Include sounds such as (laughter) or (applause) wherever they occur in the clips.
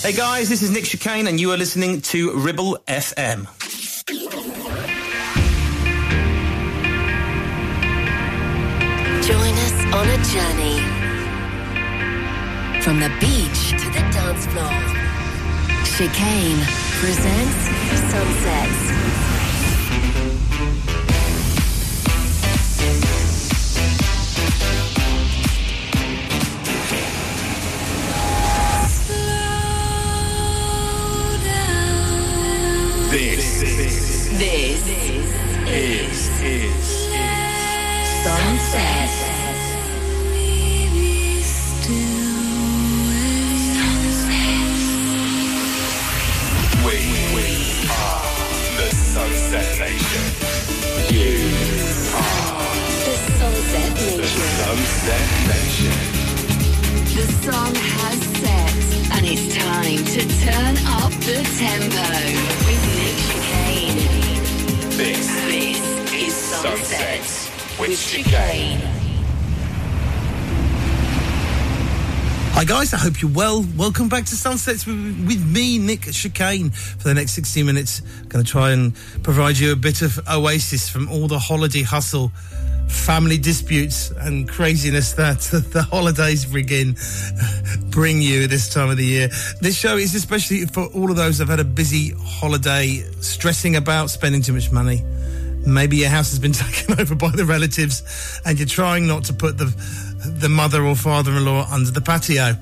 Hey guys, this is Nick Chicane, and you are listening to Ribble FM. Join us on a journey from the beach to the dance floor. Chicane presents Sunsets. This, this This is, is, Sunset. we, we are the Sunset Nation. You are The Sunset the Nation. Sunset Nation. The sun has set, and it's time to turn up the tempo Sunset with Chicane. Hi guys, I hope you're well. Welcome back to Sunsets with, with me, Nick Chicane. For the next 60 minutes, I'm going to try and provide you a bit of oasis from all the holiday hustle, family disputes, and craziness that (laughs) the holidays bring in, (laughs) bring you this time of the year. This show is especially for all of those that have had a busy holiday, stressing about spending too much money. Maybe your house has been (laughs) taken over by the relatives, and you're trying not to put the the mother or father-in-law under the patio,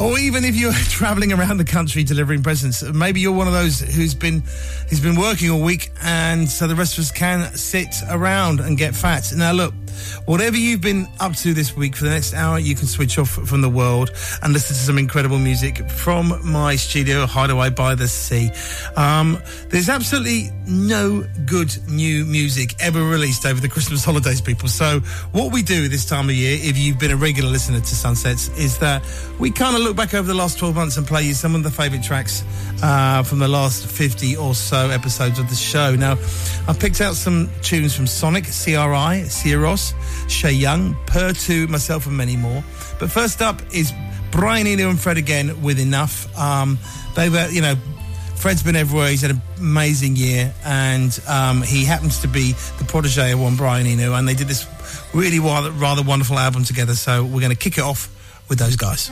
or even if you're (laughs) travelling around the country delivering presents, maybe you're one of those who's been who's been working all week, and so the rest of us can sit around and get fat. Now, look, whatever you've been up to this week, for the next hour, you can switch off from the world and listen to some incredible music from my studio, Hideaway by the Sea. Um, there's absolutely no good new music ever released over the Christmas holidays, people. So, what we do this time of year, if you've been a regular listener to Sunsets, is that we kind of look back over the last 12 months and play you some of the favourite tracks uh, from the last 50 or so episodes of the show. Now, I picked out some tunes from Sonic, CRI, Cieros, Shay Young, Per 2, myself, and many more. But first up is Brian Eno and Fred again with Enough. Um, they were, you know, Fred's been everywhere. He's had an amazing year, and um, he happens to be the protege of one Brian Eno, and they did this really rather, rather wonderful album together. So we're going to kick it off with those guys.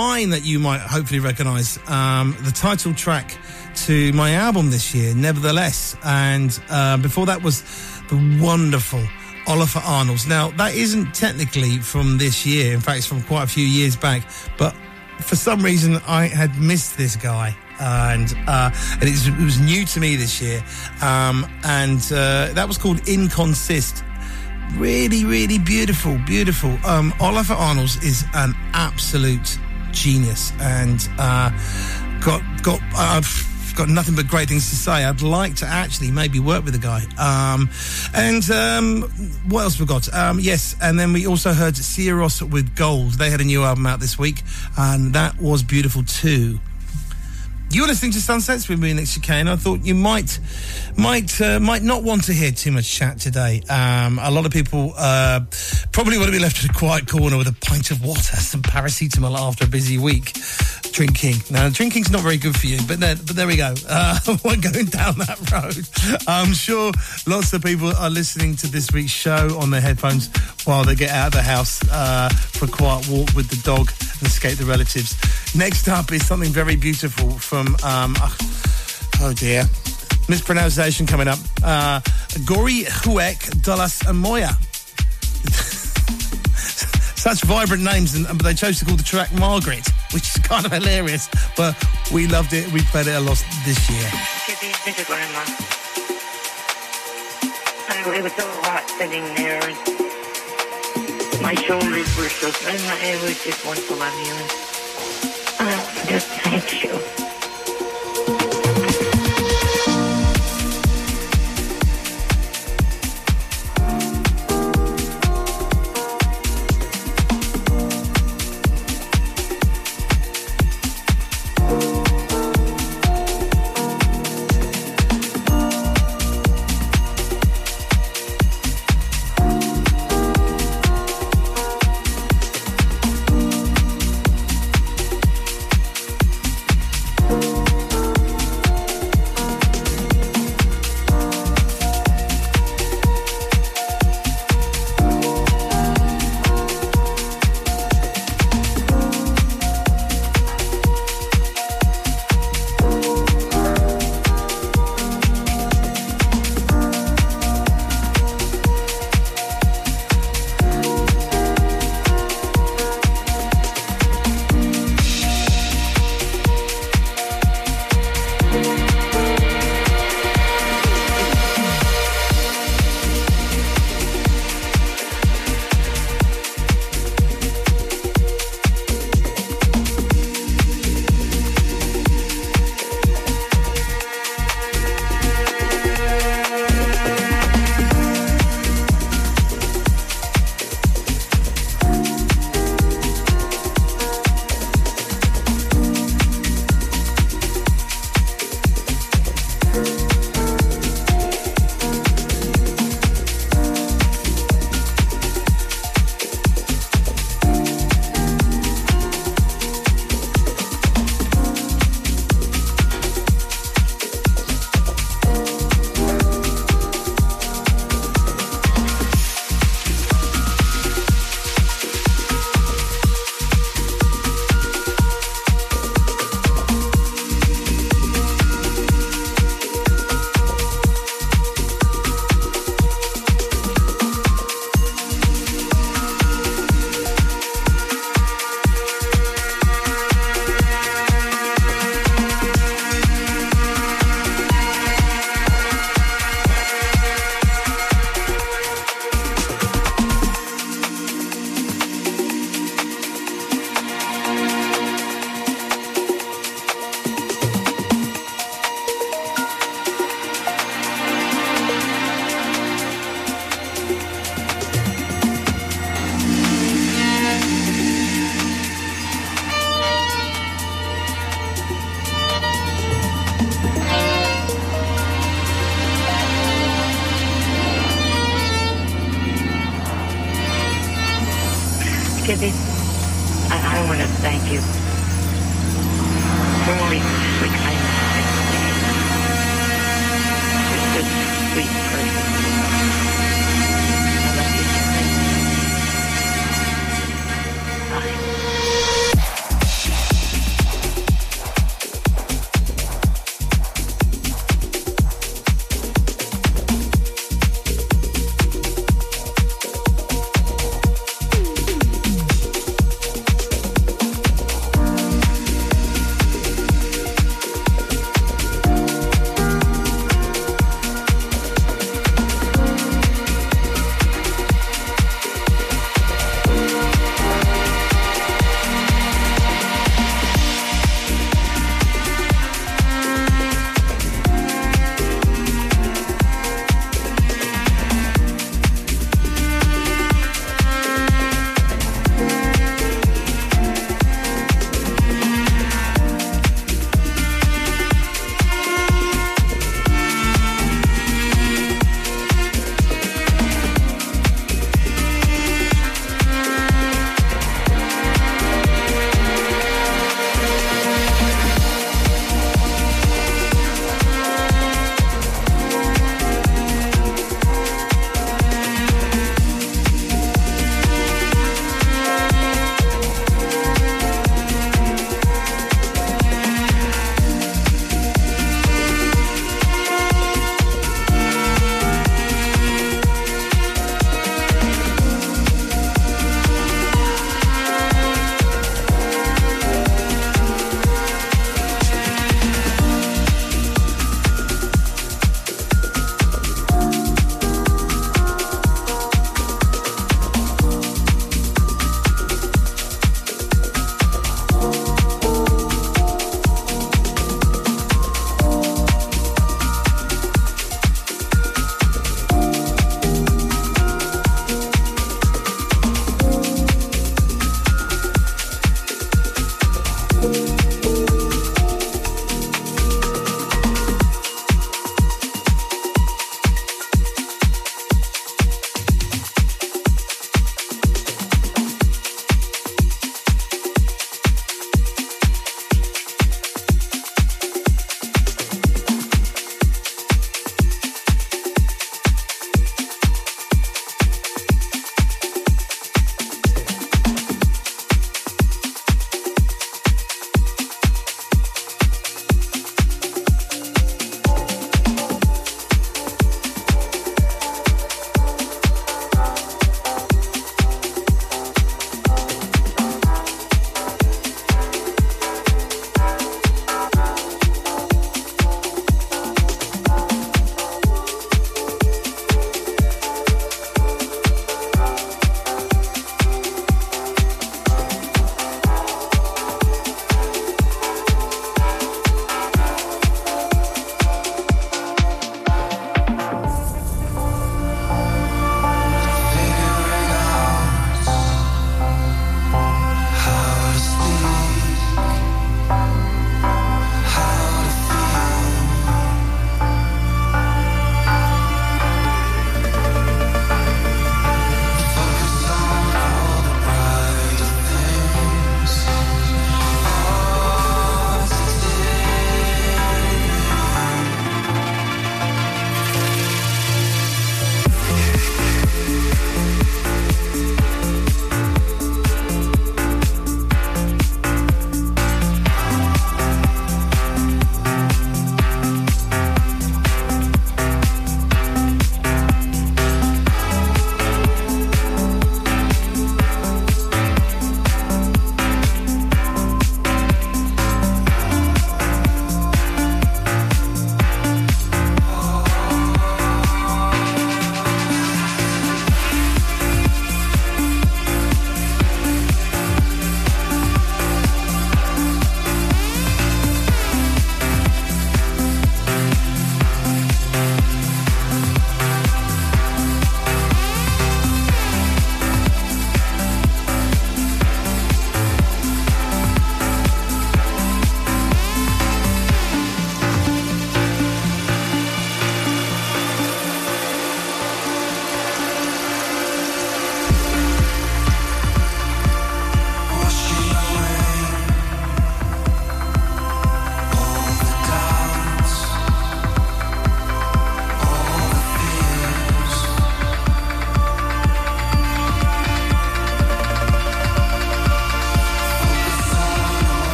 Mine that you might hopefully recognise. Um, the title track to my album this year, Nevertheless. And uh, before that was the wonderful Ólafur Arnalds. Now, that isn't technically from this year. In fact, it's from quite a few years back. But for some reason, I had missed this guy. and uh, and it was new to me this year, um, and uh, that was called Inconsist Really, really beautiful, beautiful. Um, Ólafur Arnalds is an absolute genius, and uh, got got. Uh, got nothing but great things to say. I'd like to actually maybe work with the guy. Um, and um, what else we got? Um, yes, and then we also heard Sieros with Gold. They had a new album out this week, and that was beautiful too. You're listening to Sunsets with me, Nick Chicane. I thought you might, might, uh, might not want to hear too much chat today. Um, a lot of people uh, probably want to be left in a quiet corner with a pint of water, some paracetamol after a busy week drinking. Now, drinking's not very good for you, but there, but there we go. Uh, (laughs) we're going down that road. I'm sure lots of people are listening to this week's show on their headphones while they get out of the house uh, for a quiet walk with the dog and escape the relatives. Next up is something very beautiful from, um, oh, oh dear, mispronunciation coming up. Uh, Gori Huek Dolas Amoya. (laughs) Such vibrant names, and, but they chose to call the track Margaret, which is kind of hilarious. But we loved it. We played it a lot this year. I, it was so hot sitting there. My shoulders were so, and it was just wonderful loving you. Uh, just thank you.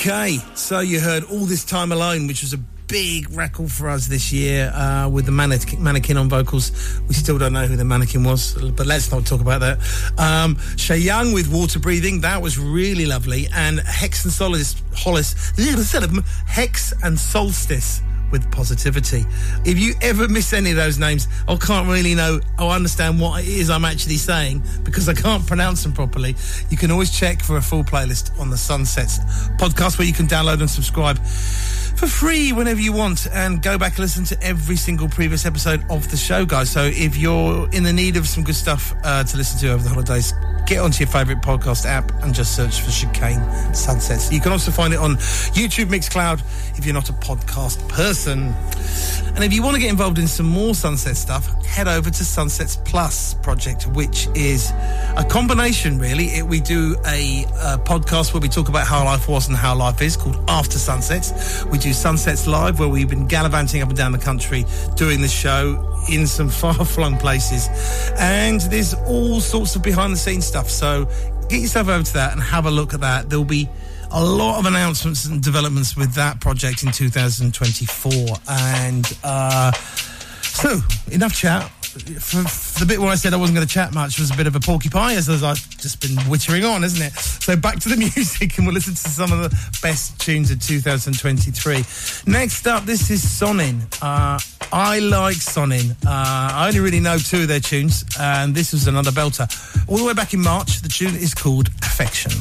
Okay, so you heard All This Time Alone, which was a big record for us this year uh, with the mannequin, mannequin on vocals. We still don't know who the mannequin was, but let's not talk about that. Um, Shay Young with Water Breathing, that was really lovely. And Hex and Solstice, Hollis, Hex and Solstice with positivity. If you ever miss any of those names, I can't really know or understand what it is I'm actually saying because I can't pronounce them properly. You can always check for a full playlist on the Sunsets podcast where you can download and subscribe for free whenever you want and go back and listen to every single previous episode of the show, guys. So if you're in the need of some good stuff uh, to listen to over the holidays, get onto your favourite podcast app and just search for Chicane Sunsets. You can also find it on YouTube Mixcloud if you're not a podcast person. And if you want to get involved in some more Sunset stuff, head over to Sunsets Plus project, which is a combination, really. It, we do a, a, podcast where we talk about how life was and how life is called After Sunsets. We do Sunsets Live, where we've been gallivanting up and down the country doing the show in some (laughs) far-flung places. And there's all sorts of behind-the-scenes stuff. So get yourself over to that and have a look at that. There'll be a lot of announcements and developments with that project in 2024. And uh, so, enough chat. For, for, the bit where I said I wasn't going to chat much was a bit of a porcupine, as I've just been wittering on, isn't it? So back to the (laughs) music, and we'll listen to some of the best tunes of 2023. Next up, this is Sonin. Uh, I like Sonin. Uh, I only really know two of their tunes, and this was another belter. All the way back in March, the tune is called Affection.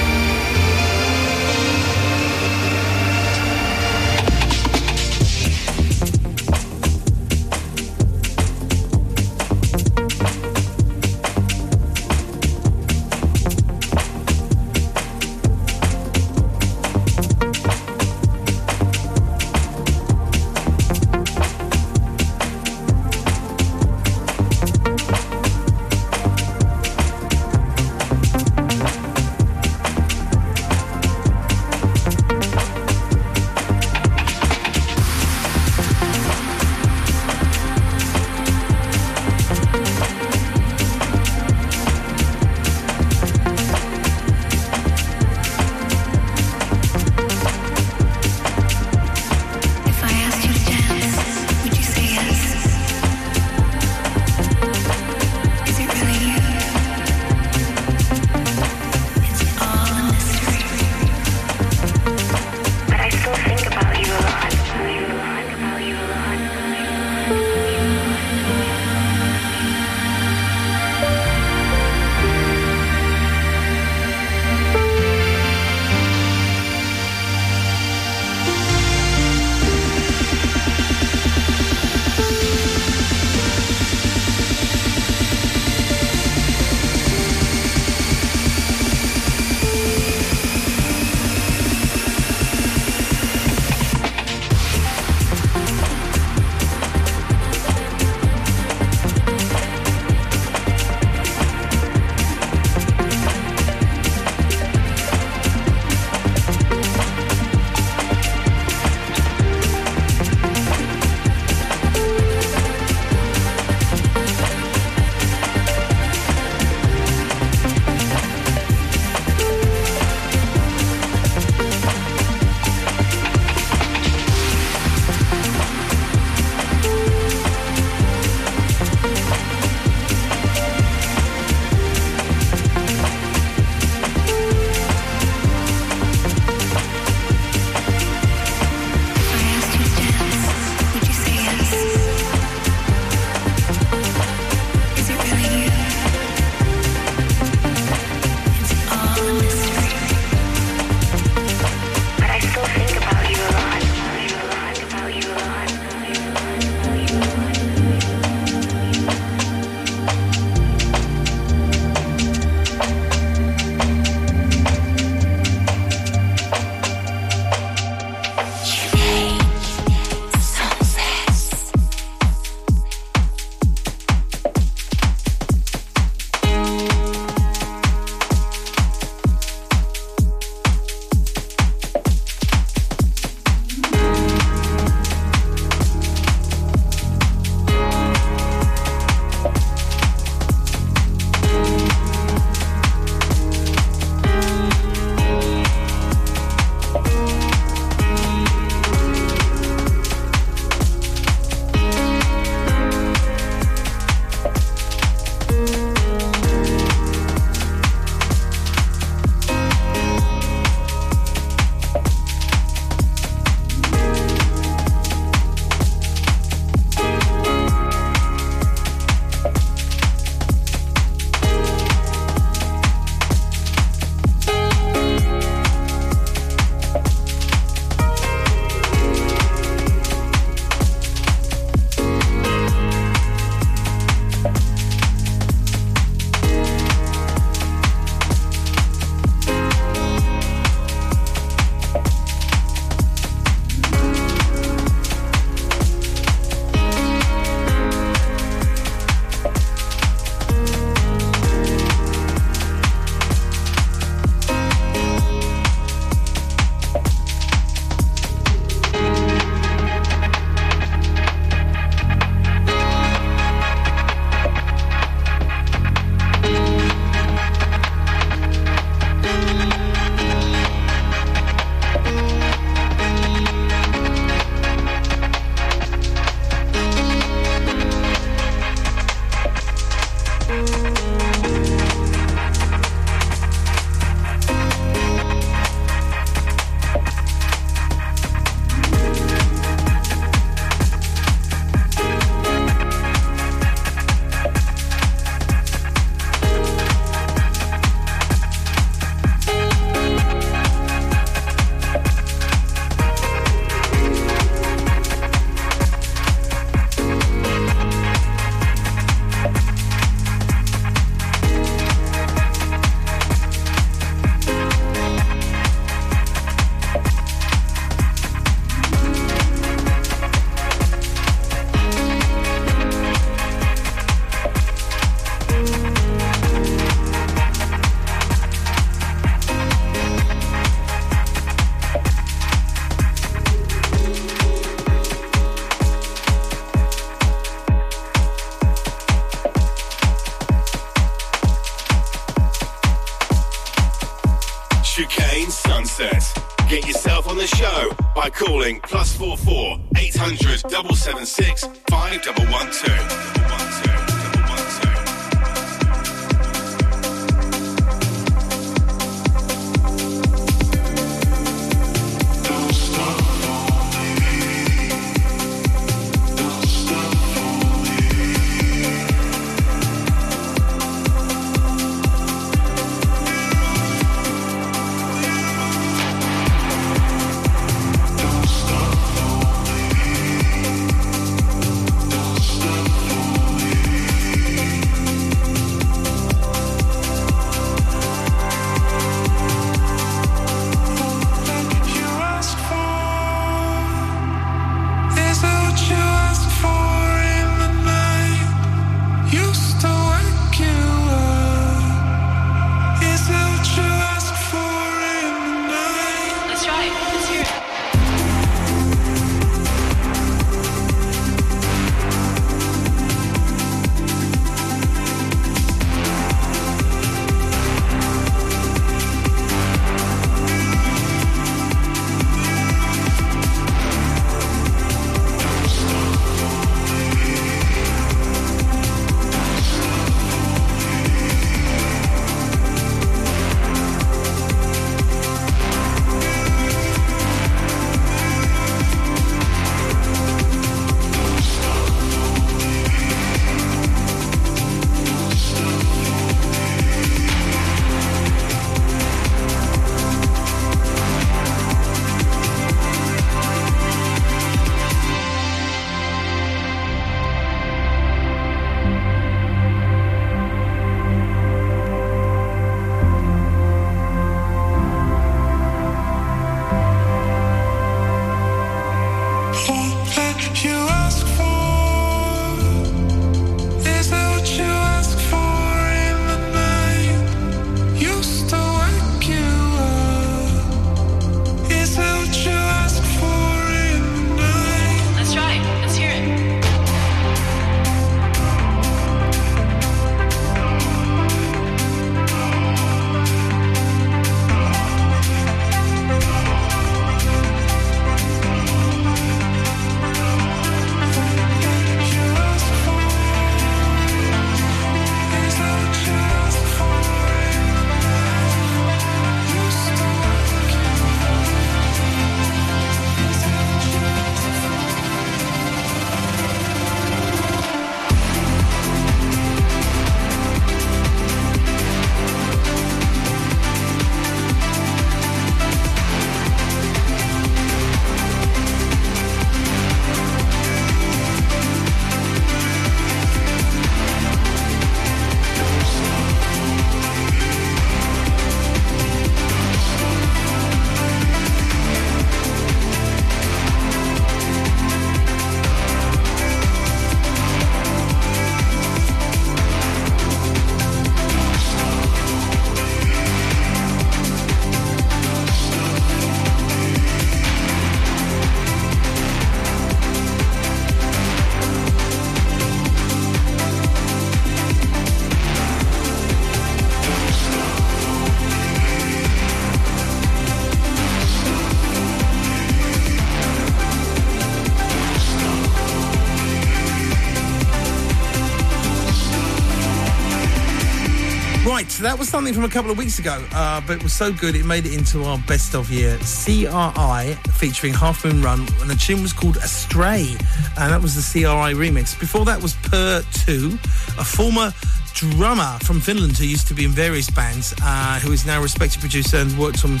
That was something from a couple of weeks ago, uh, but it was so good it made it into our best of year. CRI featuring Half Moon Run, and the tune was called Astray, and that was the CRI remix. Before that was Per 2, a former drummer from Finland who used to be in various bands, uh, who is now a respected producer and worked on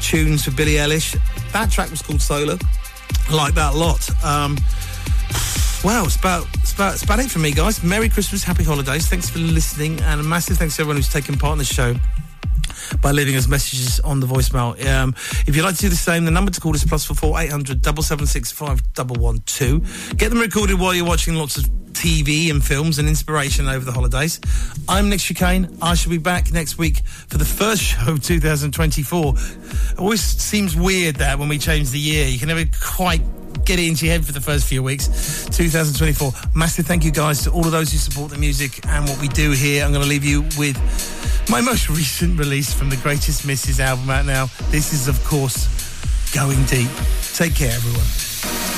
tunes for Billie Eilish. That track was called Solar. I like that a lot. Um, Wow, it's about, it's about it for me, guys. Merry Christmas, happy holidays. Thanks for listening, and a massive thanks to everyone who's taken part in the show by leaving us messages on the voicemail. Um, if you'd like to do the same, the number to call is plus four four eight hundred double seven six five double one two. Get them recorded while you're watching lots of TV and films and inspiration over the holidays. I'm Nick Chicane. I shall be back next week for the first (laughs) show of 2024. It always seems weird that when we change the year, you can never quite get it into your head for the first few weeks. 2024. Massive thank you guys to all of those who support the music and what we do here. I'm going to leave you with my most (laughs) recent release from the Greatest Misses album out now. This is, of course, Going Deep. Take care, everyone.